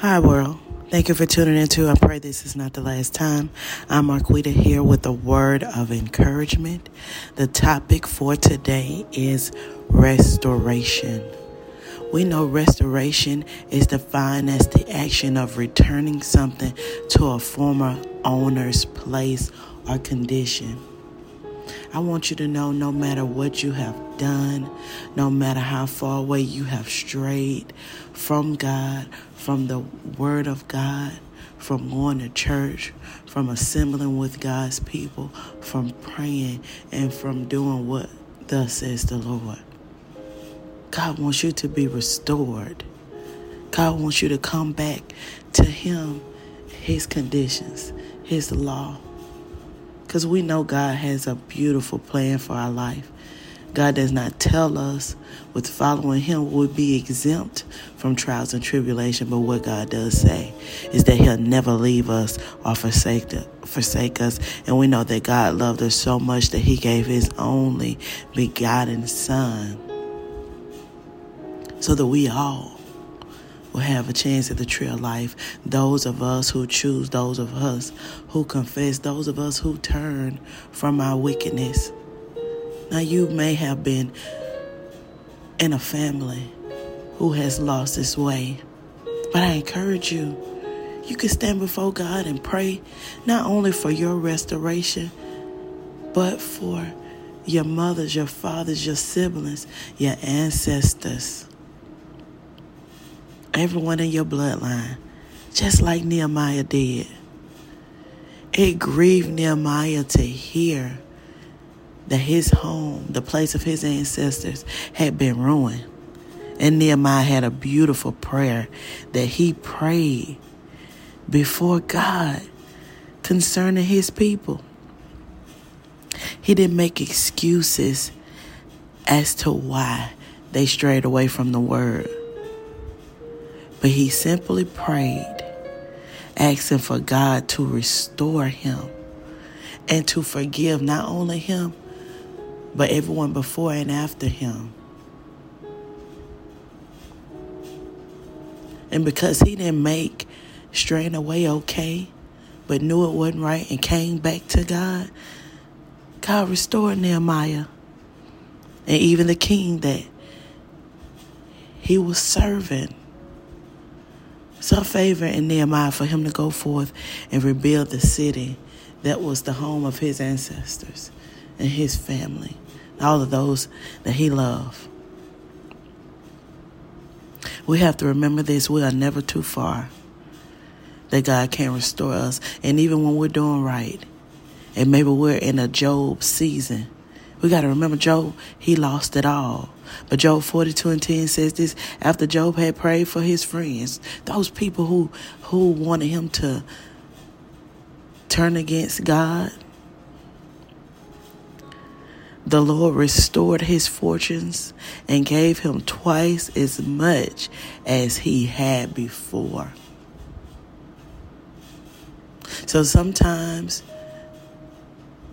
Hi, world. Thank you for tuning in to. I pray this is not the last time. I'm Marquita here with a word of encouragement. The topic for today is restoration. We know restoration is defined as the action of returning something to a former owner's place or condition. I want you to know no matter what you have done, no matter how far away you have strayed from God, from the Word of God, from going to church, from assembling with God's people, from praying, and from doing what thus says the Lord. God wants you to be restored. God wants you to come back to Him, His conditions, His law because we know God has a beautiful plan for our life. God does not tell us with following Him we'll be exempt from trials and tribulation, but what God does say is that He'll never leave us or forsake, forsake us. And we know that God loved us so much that He gave His only begotten Son so that we all will have a chance at the tree of life. Those of us who choose, those of us who confess, those of us who turn from our wickedness. Now, you may have been in a family who has lost its way, but I encourage you, you can stand before God and pray not only for your restoration, but for your mothers, your fathers, your siblings, your ancestors everyone in your bloodline, just like Nehemiah did. It grieved Nehemiah to hear that his home, the place of his ancestors, had been ruined. And Nehemiah had a beautiful prayer that he prayed before God concerning his people. He didn't make excuses as to why they strayed away from the word. But he simply prayed, asking for God to restore him and to forgive not only him, but everyone before and after him. And because he didn't make straying away okay, but knew it wasn't right and came back to God, God restored Nehemiah and even the king that he was serving saw favor in Nehemiah for him to go forth and rebuild the city that was the home of his ancestors and his family, all of those that he loved. We have to remember this we are never too far that God can restore us. And even when we're doing right, and maybe we're in a Job season, we got to remember Job, he lost it all. But Job 42 and 10 says this after Job had prayed for his friends, those people who, who wanted him to turn against God, the Lord restored his fortunes and gave him twice as much as he had before. So sometimes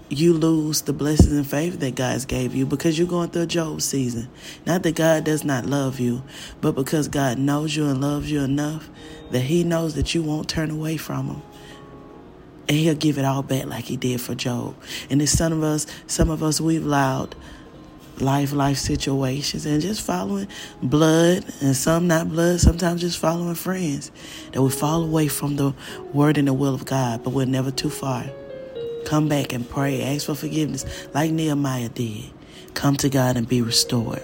you lose the blessings and favor that God's gave you because you're going through a Job season. Not that God does not love you, but because God knows you and loves you enough that He knows that you won't turn away from Him. And He'll give it all back like He did for Job. And there's some of us, some of us, we've allowed life, life situations and just following blood and some not blood, sometimes just following friends that we fall away from the word and the will of God, but we're never too far. Come back and pray. Ask for forgiveness like Nehemiah did. Come to God and be restored.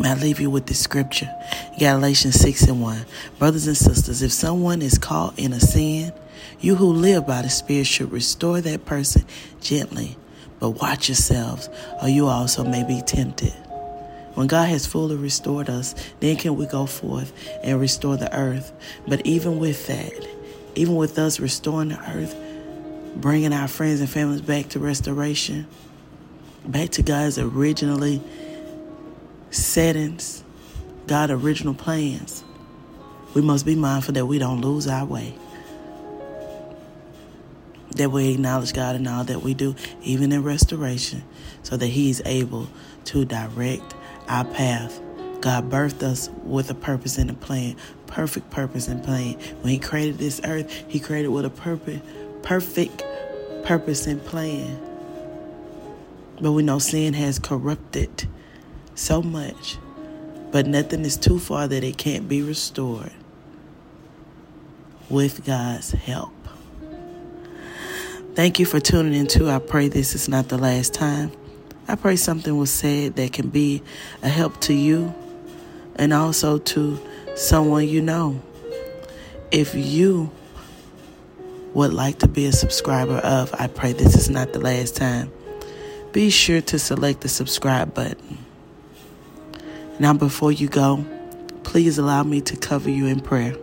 May I leave you with this scripture? Galatians 6 and 1. Brothers and sisters, if someone is caught in a sin, you who live by the Spirit should restore that person gently. But watch yourselves, or you also may be tempted. When God has fully restored us, then can we go forth and restore the earth. But even with that, even with us restoring the earth, bringing our friends and families back to restoration, back to God's originally settings, God's original plans. We must be mindful that we don't lose our way. That we acknowledge God in all that we do, even in restoration, so that He's able to direct our path. God birthed us with a purpose and a plan, perfect purpose and plan. When He created this earth, He created with a purpose, perfect purpose and plan. But we know sin has corrupted so much, but nothing is too far that it can't be restored with God's help. Thank you for tuning in too. I pray this is not the last time. I pray something was said that can be a help to you and also to someone you know. If you would like to be a subscriber of I pray this is not the last time, be sure to select the subscribe button. Now, before you go, please allow me to cover you in prayer.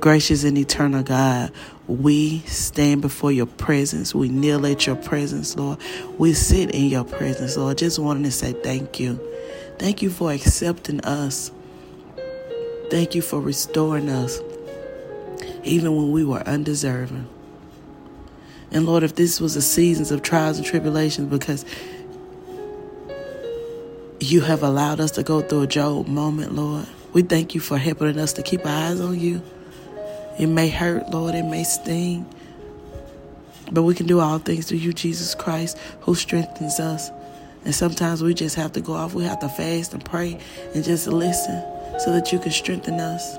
Gracious and eternal God, we stand before your presence. We kneel at your presence, Lord. We sit in your presence, Lord. Just wanting to say thank you. Thank you for accepting us. Thank you for restoring us, even when we were undeserving. And Lord, if this was a season of trials and tribulations because you have allowed us to go through a Job moment, Lord, we thank you for helping us to keep our eyes on you. It may hurt, Lord, it may sting, but we can do all things through you, Jesus Christ, who strengthens us. And sometimes we just have to go off. We have to fast and pray and just listen so that you can strengthen us.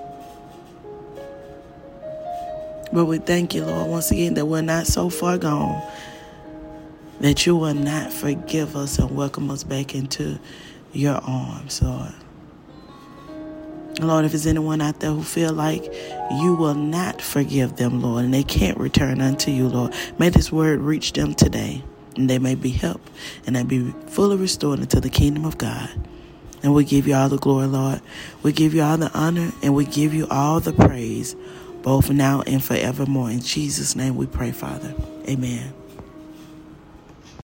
But we thank you, Lord, once again, that we're not so far gone that you will not forgive us and welcome us back into your arms, Lord. Lord, if there's anyone out there who feel like you will not forgive them, Lord, and they can't return unto you, Lord, may this word reach them today, and they may be helped, and they be fully restored into the kingdom of God. And we give you all the glory, Lord. We give you all the honor, and we give you all the praise both now and forevermore. In Jesus' name we pray, Father. Amen.